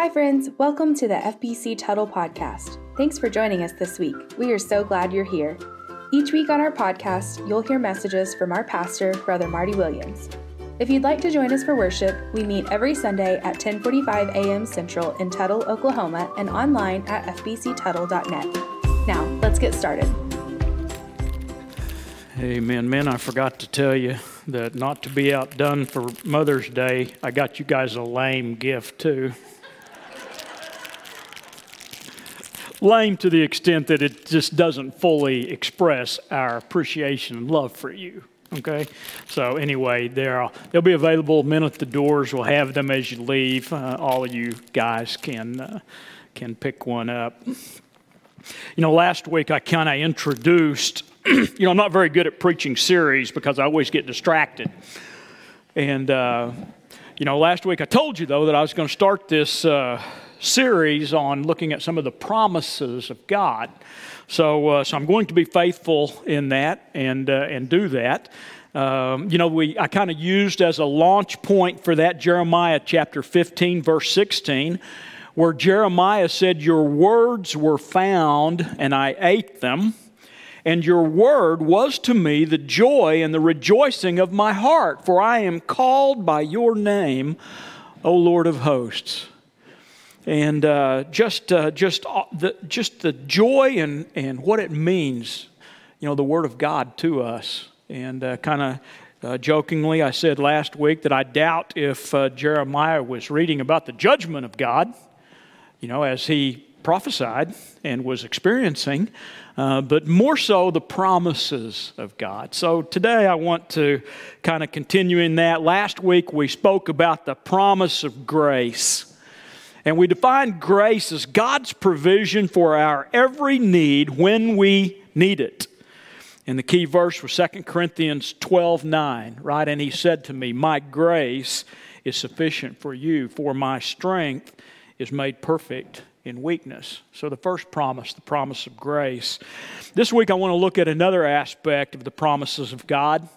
Hi, friends. Welcome to the FBC Tuttle Podcast. Thanks for joining us this week. We are so glad you're here. Each week on our podcast, you'll hear messages from our pastor, Brother Marty Williams. If you'd like to join us for worship, we meet every Sunday at 10:45 a.m. Central in Tuttle, Oklahoma, and online at fbctuttle.net. Now, let's get started. Amen. Men, I forgot to tell you that not to be outdone for Mother's Day, I got you guys a lame gift too. Lame to the extent that it just doesn't fully express our appreciation and love for you. Okay, so anyway, they'll they'll be available men at the doors. We'll have them as you leave. Uh, all of you guys can uh, can pick one up. You know, last week I kind of introduced. you know, I'm not very good at preaching series because I always get distracted. And uh, you know, last week I told you though that I was going to start this uh, series on looking at some of the promises of God. So, uh, so I'm going to be faithful in that and, uh, and do that. Um, you know, we, I kind of used as a launch point for that Jeremiah chapter 15, verse 16, where Jeremiah said, Your words were found, and I ate them, and your word was to me the joy and the rejoicing of my heart, for I am called by your name, O Lord of hosts and uh, just uh, just uh, the just the joy and and what it means, you know, the Word of God to us. And uh, kind of uh, jokingly, I said last week that I doubt if uh, Jeremiah was reading about the judgment of God, you know, as he prophesied and was experiencing, but more so the promises of God. So today I want to kind of continue in that. Last week we spoke about the promise of grace. And we define grace as God's provision for our every need when we need it. And the key verse was 2 Corinthians 12 9, right? And he said to me, My grace is sufficient for you, for my strength is made perfect in weakness. So, the first promise, the promise of grace. This week, I want to look at another aspect of the promises of God,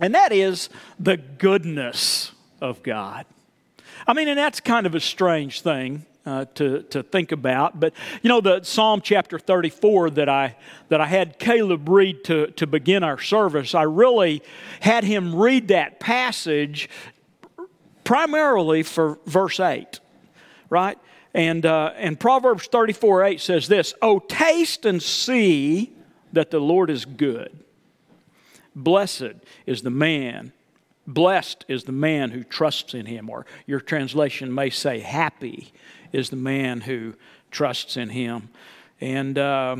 and that is the goodness of God. I mean, and that's kind of a strange thing. Uh, to, to think about. But you know, the Psalm chapter 34 that I that I had Caleb read to, to begin our service, I really had him read that passage primarily for verse 8, right? And uh, and Proverbs 34 8 says this: Oh, taste and see that the Lord is good. Blessed is the man Blessed is the man who trusts in him, or your translation may say, happy is the man who trusts in him. And uh,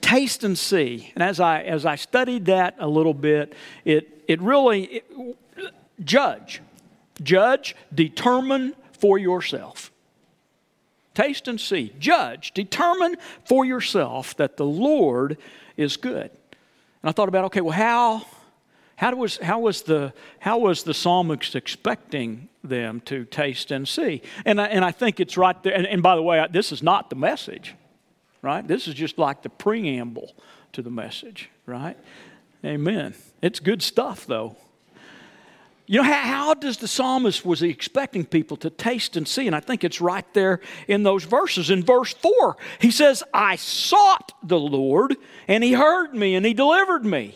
taste and see. And as I, as I studied that a little bit, it, it really, it, judge. Judge, determine for yourself. Taste and see. Judge, determine for yourself that the Lord is good. And I thought about, okay, well, how how was, how was, the, how was the psalmist expecting them to taste and see? And I, and I think it's right there. And, and by the way, this is not the message, right? This is just like the preamble to the message, right? Amen. It's good stuff, though. You know, how, how, does the psalmist was he expecting people to taste and see? And I think it's right there in those verses. In verse 4, he says, I sought the Lord, and he heard me, and he delivered me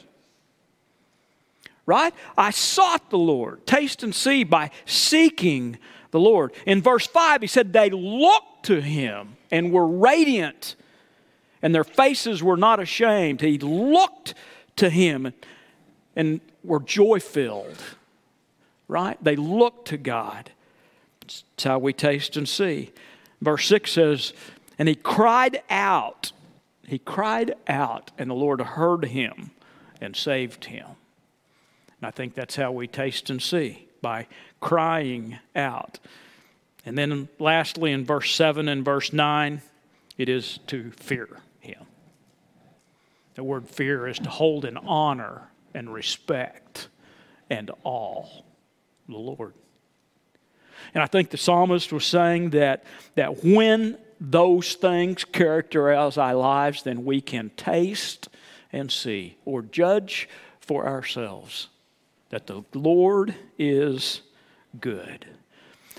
right? I sought the Lord. Taste and see by seeking the Lord. In verse 5, he said, They looked to him and were radiant, and their faces were not ashamed. He looked to him and were joy filled, right? They looked to God. That's how we taste and see. Verse 6 says, And he cried out. He cried out, and the Lord heard him and saved him. And I think that's how we taste and see by crying out. And then, lastly, in verse 7 and verse 9, it is to fear Him. The word fear is to hold in honor and respect and awe the Lord. And I think the psalmist was saying that, that when those things characterize our lives, then we can taste and see or judge for ourselves that the Lord is good.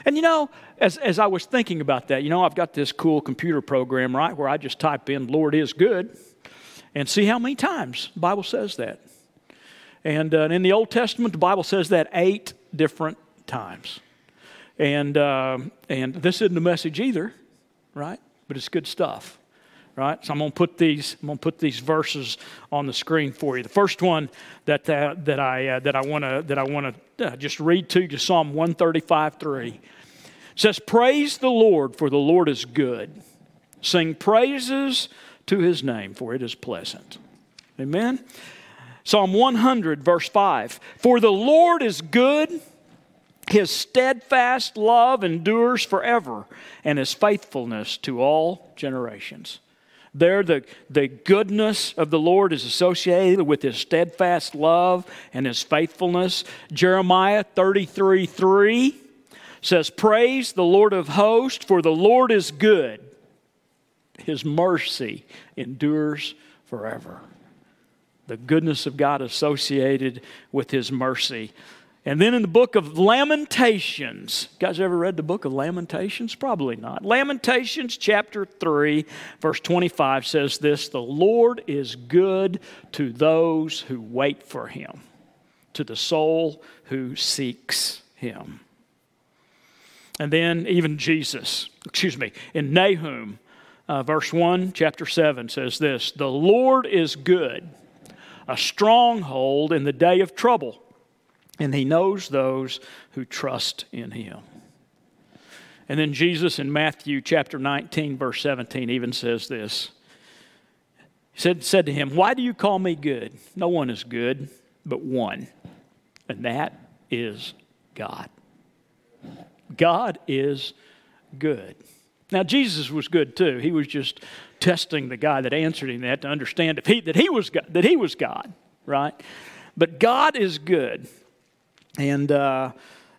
And you know, as, as I was thinking about that, you know, I've got this cool computer program, right, where I just type in, Lord is good, and see how many times the Bible says that. And uh, in the Old Testament, the Bible says that eight different times. And, uh, and this isn't a message either, right? But it's good stuff, right? So I'm going to put these, I'm going to put these verses on the screen for you. The first one that, uh, that I, uh, that I want to, that I want to uh, just read to you, Psalm 135, 3 says, Praise the Lord, for the Lord is good. Sing praises to his name, for it is pleasant. Amen. Psalm 100, verse 5 For the Lord is good, his steadfast love endures forever, and his faithfulness to all generations. There, the, the goodness of the Lord is associated with his steadfast love and his faithfulness. Jeremiah 33 3 says, Praise the Lord of hosts, for the Lord is good. His mercy endures forever. The goodness of God associated with His mercy. And then in the book of Lamentations, guys ever read the book of Lamentations? Probably not. Lamentations chapter 3, verse 25 says this The Lord is good to those who wait for Him, to the soul who seeks Him. And then even Jesus, excuse me, in Nahum, uh, verse 1, chapter 7 says this The Lord is good, a stronghold in the day of trouble, and he knows those who trust in him. And then Jesus in Matthew chapter 19, verse 17, even says this. He said, said to him, Why do you call me good? No one is good but one, and that is God. God is good. Now, Jesus was good too. He was just testing the guy that answered him that to understand if he, that, he was God, that he was God, right? But God is good. And, uh,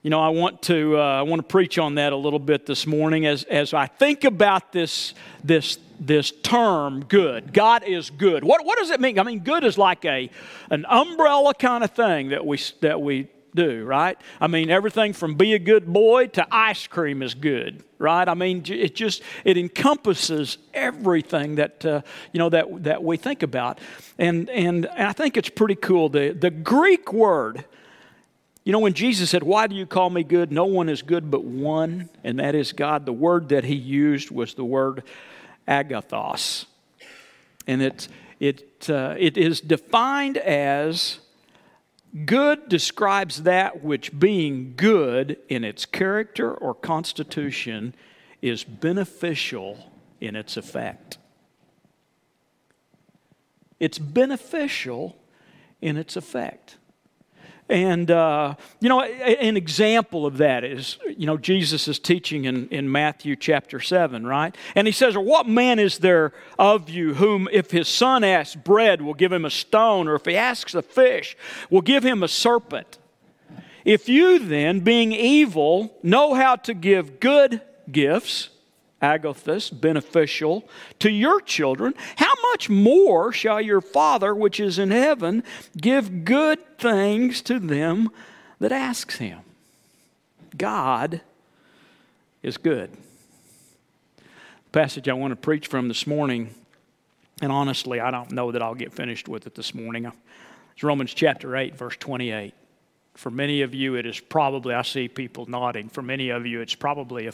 you know, I want to, uh, I want to preach on that a little bit this morning as, as I think about this, this, this term, good. God is good. What, what does it mean? I mean, good is like a, an umbrella kind of thing that we, that we do, right? I mean, everything from be a good boy to ice cream is good, right? I mean, it just it encompasses everything that uh, you know that that we think about, and and, and I think it's pretty cool. The the Greek word. You know, when Jesus said, Why do you call me good? No one is good but one, and that is God. The word that he used was the word agathos. And it, it, uh, it is defined as Good describes that which, being good in its character or constitution, is beneficial in its effect. It's beneficial in its effect. And, uh, you know, an example of that is, you know, Jesus is teaching in, in Matthew chapter 7, right? And he says, Or what man is there of you whom, if his son asks bread, will give him a stone, or if he asks a fish, will give him a serpent? If you then, being evil, know how to give good gifts, agathos, beneficial, to your children, how much more shall your Father which is in heaven give good things to them that asks him? God is good. The passage I want to preach from this morning, and honestly, I don't know that I'll get finished with it this morning. It's Romans chapter 8, verse 28. For many of you, it is probably, I see people nodding, for many of you, it's probably a,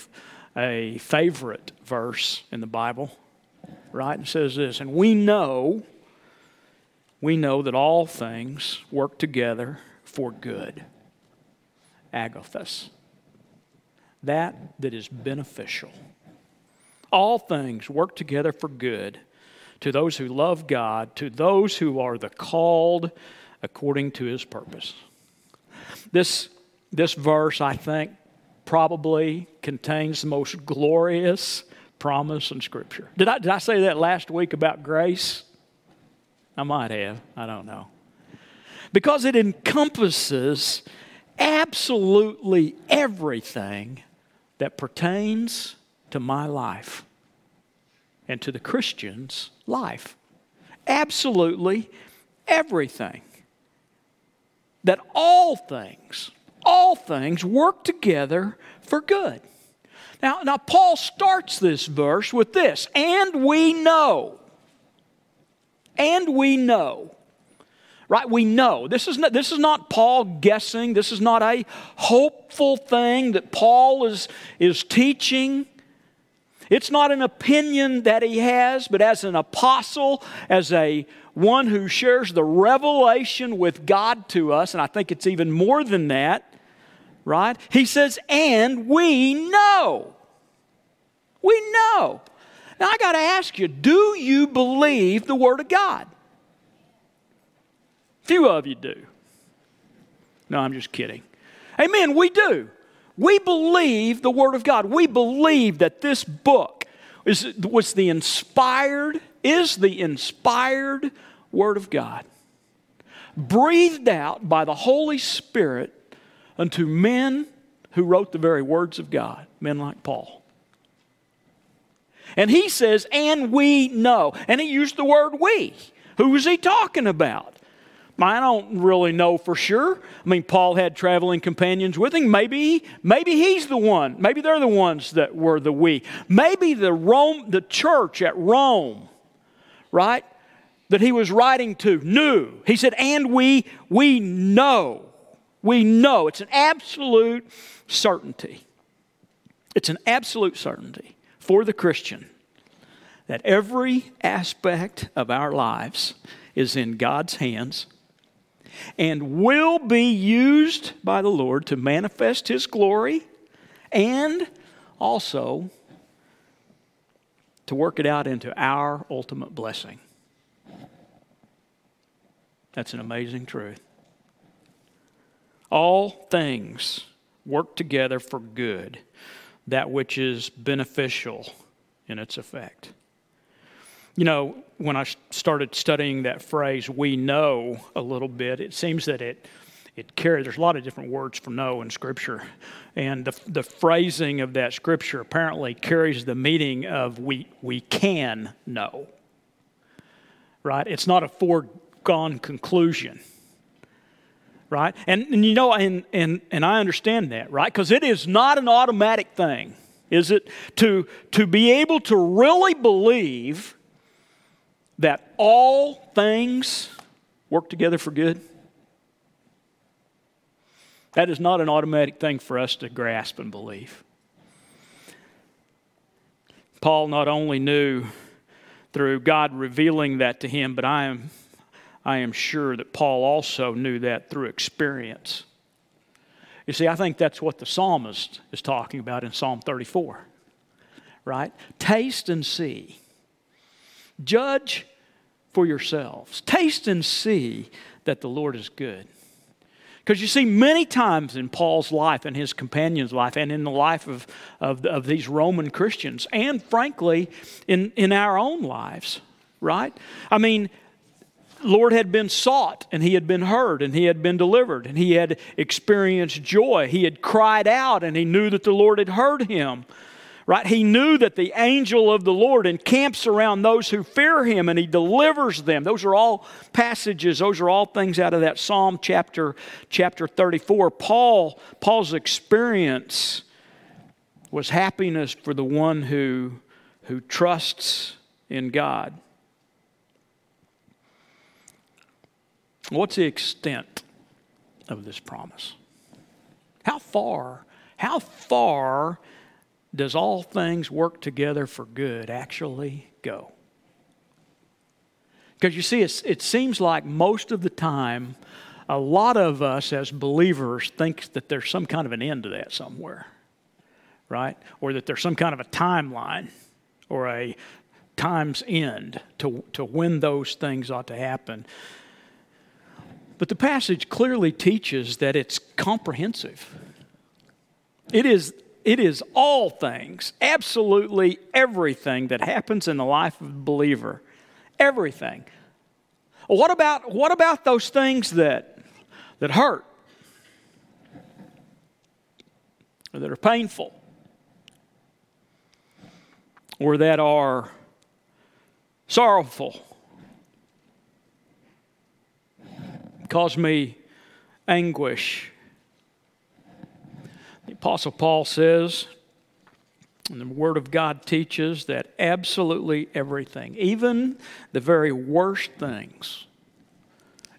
a favorite verse in the Bible, right? It says this, and we know, we know that all things work together for good. Agathos. That that is beneficial. All things work together for good to those who love God, to those who are the called according to his purpose. This, this verse, I think, probably contains the most glorious promise in Scripture. Did I, did I say that last week about grace? I might have. I don't know. Because it encompasses absolutely everything that pertains to my life and to the Christian's life. Absolutely everything. That all things all things work together for good. Now, now Paul starts this verse with this, and we know. And we know. Right? We know. This is not, this is not Paul guessing. This is not a hopeful thing that Paul is, is teaching. It's not an opinion that he has, but as an apostle, as a one who shares the revelation with God to us, and I think it's even more than that, right? He says, and we know. We know. Now I got to ask you, do you believe the Word of God? Few of you do. No, I'm just kidding. Amen, we do. We believe the Word of God. We believe that this book is, was the inspired, is the inspired Word of God, breathed out by the Holy Spirit unto men who wrote the very words of God, men like Paul. And he says, and we know. And he used the word we. Who was he talking about? I don't really know for sure. I mean, Paul had traveling companions with him. Maybe, maybe he's the one. Maybe they're the ones that were the we. Maybe the Rome, the church at Rome, right, that he was writing to knew. He said, and we we know. We know. It's an absolute certainty. It's an absolute certainty for the Christian that every aspect of our lives is in God's hands and will be used by the Lord to manifest His glory and also to work it out into our ultimate blessing. That's an amazing truth. All things work together for good, that which is beneficial in its effect. You know, when I started studying that phrase, we know a little bit, it seems that it, it carries, there's a lot of different words for know in Scripture. And the, the phrasing of that Scripture apparently carries the meaning of we, we can know. Right? It's not a foregone conclusion. Right? And, and you know, and, and, and I understand that, right? Because it is not an automatic thing, is it? To, to be able to really believe that all things work together for good? That is not an automatic thing for us to grasp and believe. Paul not only knew through God revealing that to him, but I am, I am sure that Paul also knew that through experience. You see, I think that's what the psalmist is talking about in Psalm 34, right? Taste and see Judge for yourselves. Taste and see that the Lord is good. Because you see, many times in Paul's life and his companion's life, and in the life of, of, of, these Roman Christians, and frankly, in, in our own lives, right? I mean, Lord had been sought and he had been heard and he had been delivered and he had experienced joy. He had cried out and he knew that the Lord had heard him right? He knew that the angel of the Lord encamps around those who fear him and he delivers them. Those are all passages, those are all things out of that Psalm chapter, chapter 34. Paul, Paul's experience was happiness for the one who, who trusts in God. What's the extent of this promise? How far, how far does all things work together for good actually go? Because you see, it seems like most of the time, a lot of us as believers think that there's some kind of an end to that somewhere, right? Or that there's some kind of a timeline or a time's end to, to when those things ought to happen. But the passage clearly teaches that it's comprehensive. It is it is all things, absolutely everything that happens in the life of a believer. Everything. What about, what about those things that, that hurt? Or that are painful? Or that are sorrowful? Cause me anguish The Apostle Paul says, and the Word of God teaches that absolutely everything, even the very worst things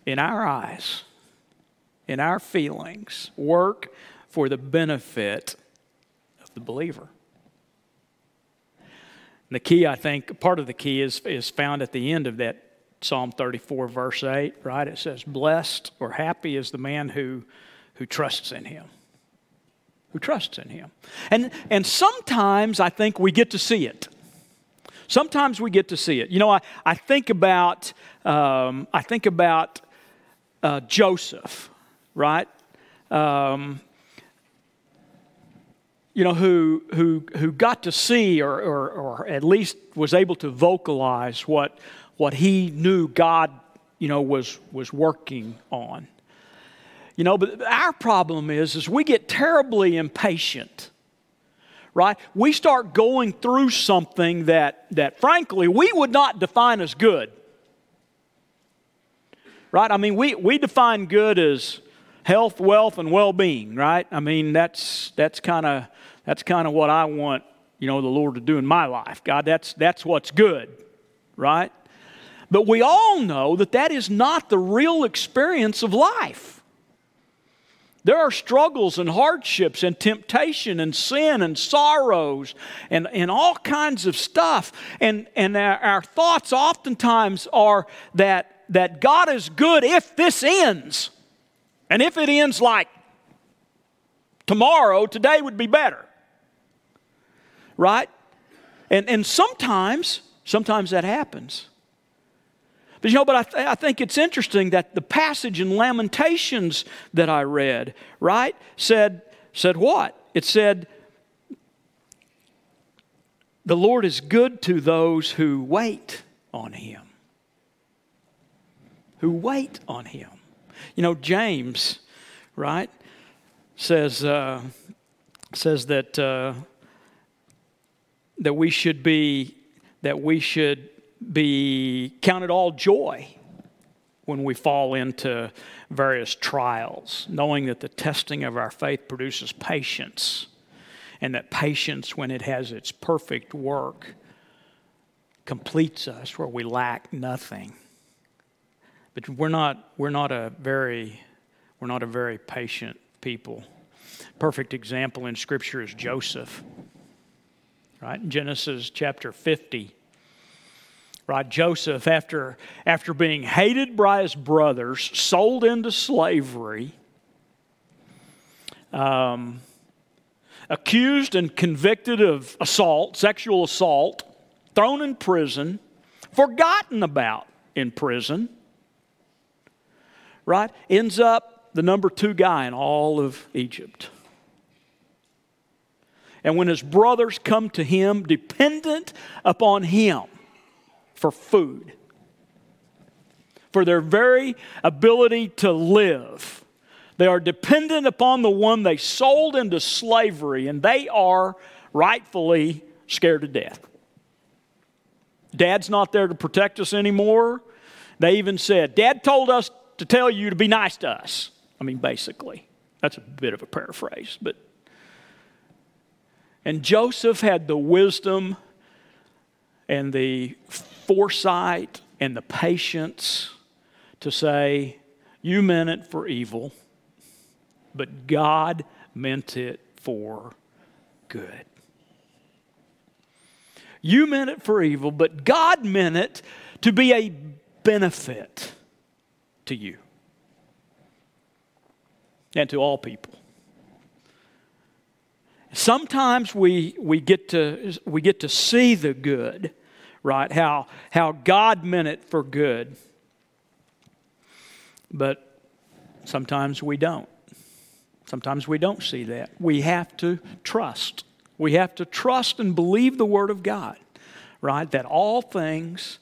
in our eyes, in our feelings, work for the benefit of the believer. And the key, I think, part of the key is, is found at the end of that Psalm 34, verse 8, right? It says, Blessed or happy is the man who, who trusts in him. Who trusts in him. And, and sometimes I think we get to see it. Sometimes we get to see it. You know, I, I think about, um, I think about uh, Joseph, right? Um, you know, who, who, who got to see or, or, or at least was able to vocalize what, what he knew God, you know, was, was working on. You know, but our problem is, is we get terribly impatient, right? We start going through something that, that frankly, we would not define as good. Right? I mean, we, we define good as health, wealth, and well-being, right? I mean, that's, that's kind of that's kind of what I want, you know, the Lord to do in my life. God, that's, that's what's good, right? But we all know that that is not the real experience of life. There are struggles and hardships and temptation and sin and sorrows and, and all kinds of stuff. And, and our, our thoughts oftentimes are that, that God is good if this ends. And if it ends like tomorrow, today would be better right? And, and sometimes, sometimes that happens. You know, but I, th- I think it's interesting that the passage in Lamentations that I read, right, said, said what? It said, the Lord is good to those who wait on Him. Who wait on Him. You know, James, right, says, uh, says that. Uh, that we should be that we should be counted all joy when we fall into various trials, knowing that the testing of our faith produces patience, and that patience, when it has its perfect work, completes us where we lack nothing. But we're not, we're not a very, we're not a very patient people. Perfect example in Scripture is Joseph right? In Genesis chapter 50. Right, Joseph, after, after being hated by his brothers, sold into slavery, um, accused and convicted of assault, sexual assault, thrown in prison, forgotten about in prison, right? Ends up the number two guy in all of Egypt. And when his brothers come to him, dependent upon him for food, for their very ability to live, they are dependent upon the one they sold into slavery, and they are rightfully scared to death. Dad's not there to protect us anymore. They even said, Dad told us to tell you to be nice to us. I mean, basically. That's a bit of a paraphrase, but and Joseph had the wisdom and the foresight and the patience to say, You meant it for evil, but God meant it for good. You meant it for evil, but God meant it to be a benefit to you and to all people. Sometimes we, we, get to, we get to see the good, right? How, how God meant it for good. But sometimes we don't. Sometimes we don't see that. We have to trust. We have to trust and believe the Word of God, right? That all things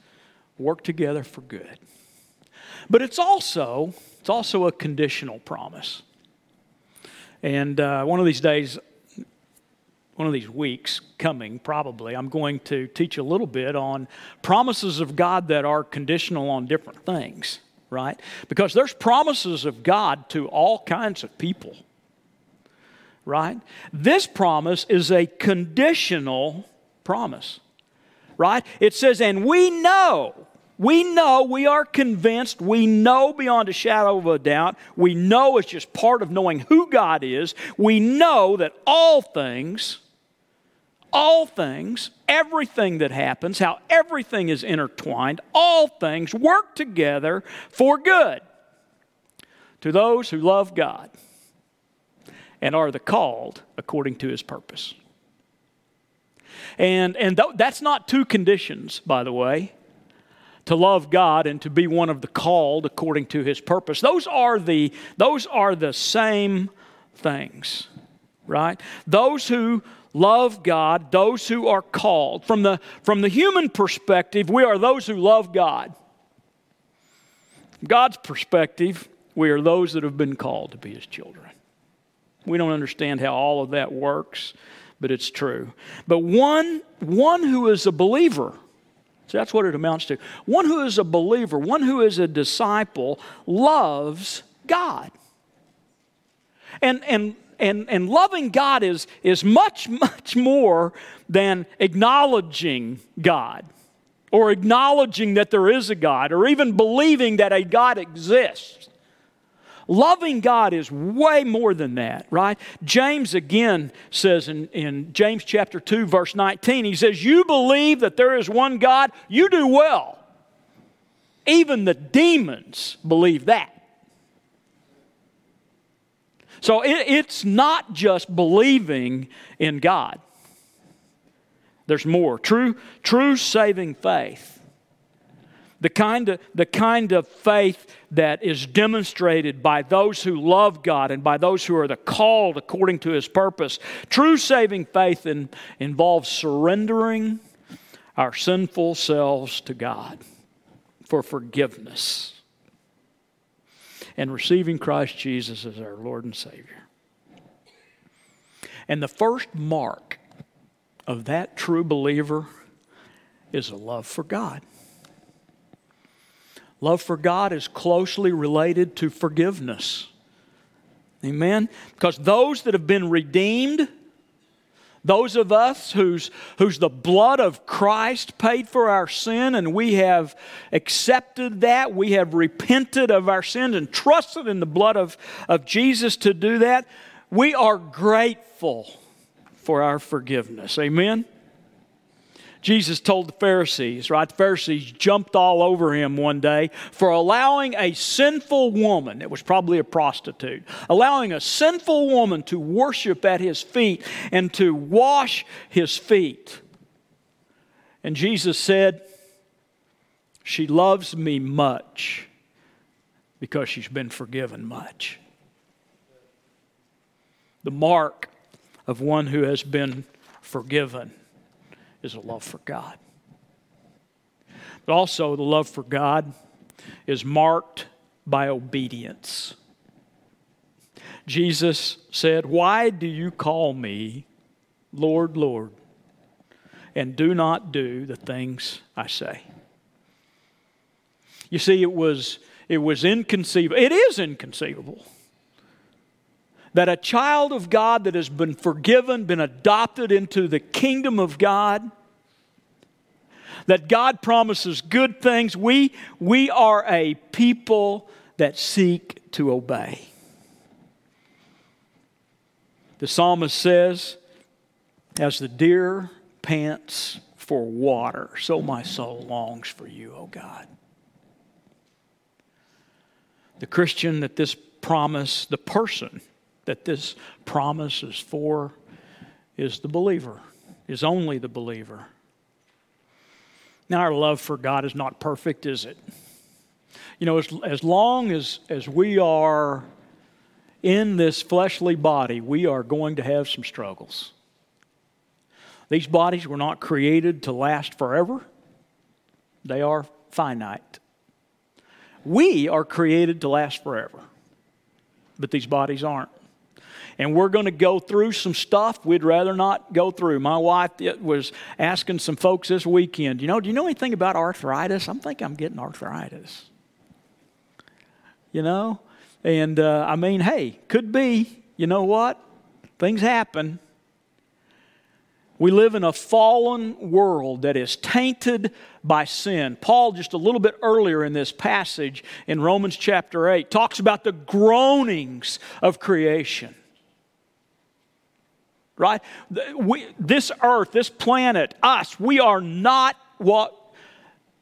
work together for good. But it's also, it's also a conditional promise. And uh, one of these days, one of these weeks coming, probably, I'm going to teach a little bit on promises of God that are conditional on different things, right? Because there's promises of God to all kinds of people, right? This promise is a conditional promise, right? It says, and we know, we know, we are convinced, we know beyond a shadow of a doubt, we know it's just part of knowing who God is. We know that all things, all things, everything that happens, how everything is intertwined, all things work together for good to those who love God and are the called according to his purpose. And, and th- that's not two conditions, by the way to love God and to be one of the called according to his purpose. Those are the, those are the same things, right? Those who love God, those who are called. From the, from the human perspective, we are those who love God. From God's perspective, we are those that have been called to be his children. We don't understand how all of that works, but it's true. But one, one who is a believer, so that's what it amounts to. One who is a believer, one who is a disciple, loves God. And, and, and, and loving God is, is much, much more than acknowledging God or acknowledging that there is a God or even believing that a God exists. Loving God is way more than that, right? James again says in, in James chapter 2, verse 19, he says, You believe that there is one God, you do well. Even the demons believe that. So it, it's not just believing in God. There's more. True, true saving faith the kind, of, the kind of faith that is demonstrated by those who love God and by those who are the called according to His purpose. True saving faith in, involves surrendering our sinful selves to God for forgiveness and receiving Christ Jesus as our Lord and Savior. And the first mark of that true believer is a love for God. Love for God is closely related to forgiveness. Amen? Because those that have been redeemed, those of us whose, whose the blood of Christ paid for our sin, and we have accepted that, we have repented of our sins and trusted in the blood of, of Jesus to do that, we are grateful for our forgiveness. Amen? Jesus told the Pharisees, right? The Pharisees jumped all over him one day for allowing a sinful woman, it was probably a prostitute, allowing a sinful woman to worship at his feet and to wash his feet. And Jesus said, She loves me much because she's been forgiven much. The mark of one who has been forgiven is a love for God. But also, the love for God is marked by obedience. Jesus said, Why do you call me Lord, Lord, and do not do the things I say? You see, it was, it was inconceivable. It is inconceivable that a child of God that has been forgiven, been adopted into the kingdom of God, that God promises good things. We, we are a people that seek to obey. The psalmist says, As the deer pants for water, so my soul longs for you, O God. The Christian that this promise, the person that this promise is for is the believer, is only the believer. Now, our love for God is not perfect, is it? You know, as, as long as, as we are in this fleshly body, we are going to have some struggles. These bodies were not created to last forever, they are finite. We are created to last forever, but these bodies aren't and we're going to go through some stuff we'd rather not go through. My wife was asking some folks this weekend, you know, do you know anything about arthritis? I'm thinking I'm getting arthritis. You know? And uh, I mean, hey, could be. You know what? Things happen. We live in a fallen world that is tainted by sin. Paul, just a little bit earlier in this passage in Romans chapter 8, talks about the groanings of creation. Right? We, this earth, this planet, us, we are not what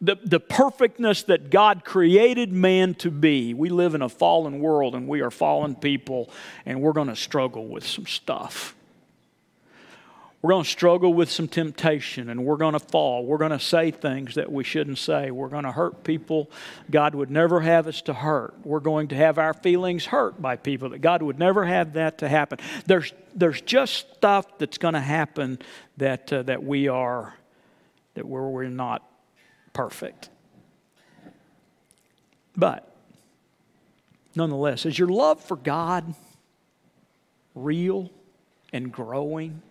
the, the perfectness that God created man to be. We live in a fallen world and we are fallen people, and we're going to struggle with some stuff. We're going to struggle with some temptation and we're going to fall. We're going to say things that we shouldn't say. We're going to hurt people God would never have us to hurt. We're going to have our feelings hurt by people that God would never have that to happen. There's, there's just stuff that's going to happen that, uh, that we are, that we're, we're not perfect. But nonetheless, is your love for God real and growing?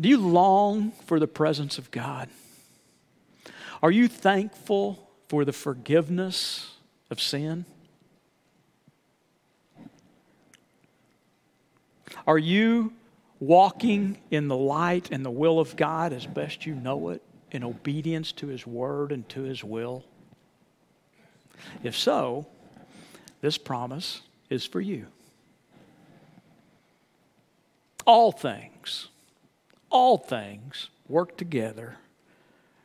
Do you long for the presence of God? Are you thankful for the forgiveness of sin? Are you walking in the light and the will of God as best you know it, in obedience to His word and to His will? If so, this promise is for you. All things all things work together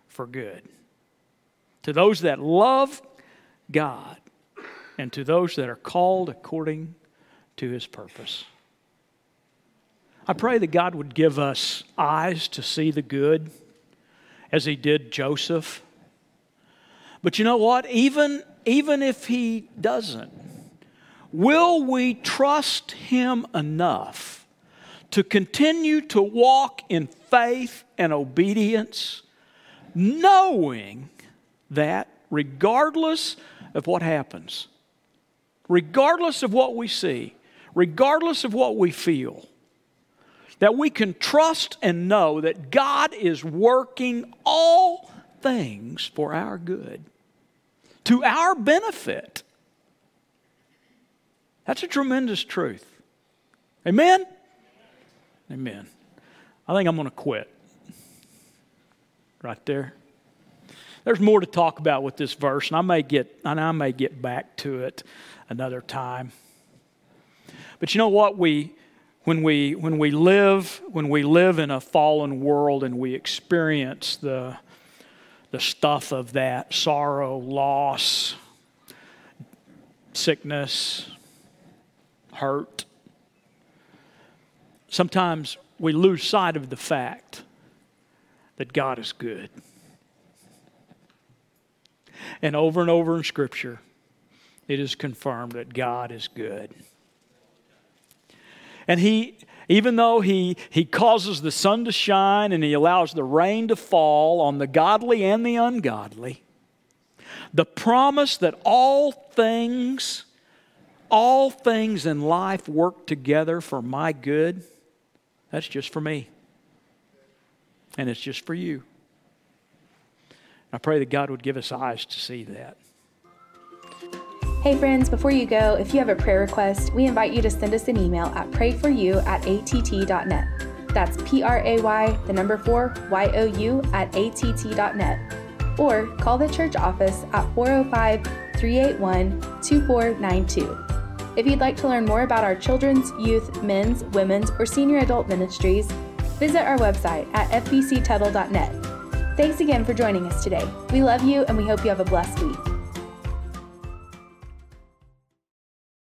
for good. To those that love God and to those that are called according to his purpose. I pray that God would give us eyes to see the good as he did Joseph. But you know what? Even, even if he doesn't, will we trust him enough to continue to walk in faith and obedience, knowing that regardless of what happens, regardless of what we see, regardless of what we feel, that we can trust and know that God is working all things for our good, to our benefit. That's a tremendous truth. Amen? Amen. I think I'm going to quit. Right there. There's more to talk about with this verse, and I may get and I may get back to it another time. But you know what we when we when we live when we live in a fallen world and we experience the the stuff of that sorrow, loss, sickness, hurt, sometimes we lose sight of the fact that God is good. And over and over in Scripture, it is confirmed that God is good. And He, even though He, he causes the sun to shine and He allows the rain to fall on the godly and the ungodly, the promise that all things, all things in life work together for my good that's just for me. And it's just for you. I pray that God would give us eyes to see that. Hey, friends, before you go, if you have a prayer request, we invite you to send us an email at prayforyou at att.net. That's P R A Y, the number four, Y O U at att.net. Or call the church office at 405 381 2492. If you'd like to learn more about our children's, youth, men's, women's, or senior adult ministries, visit our website at fbctuttle.net. Thanks again for joining us today. We love you and we hope you have a blessed week.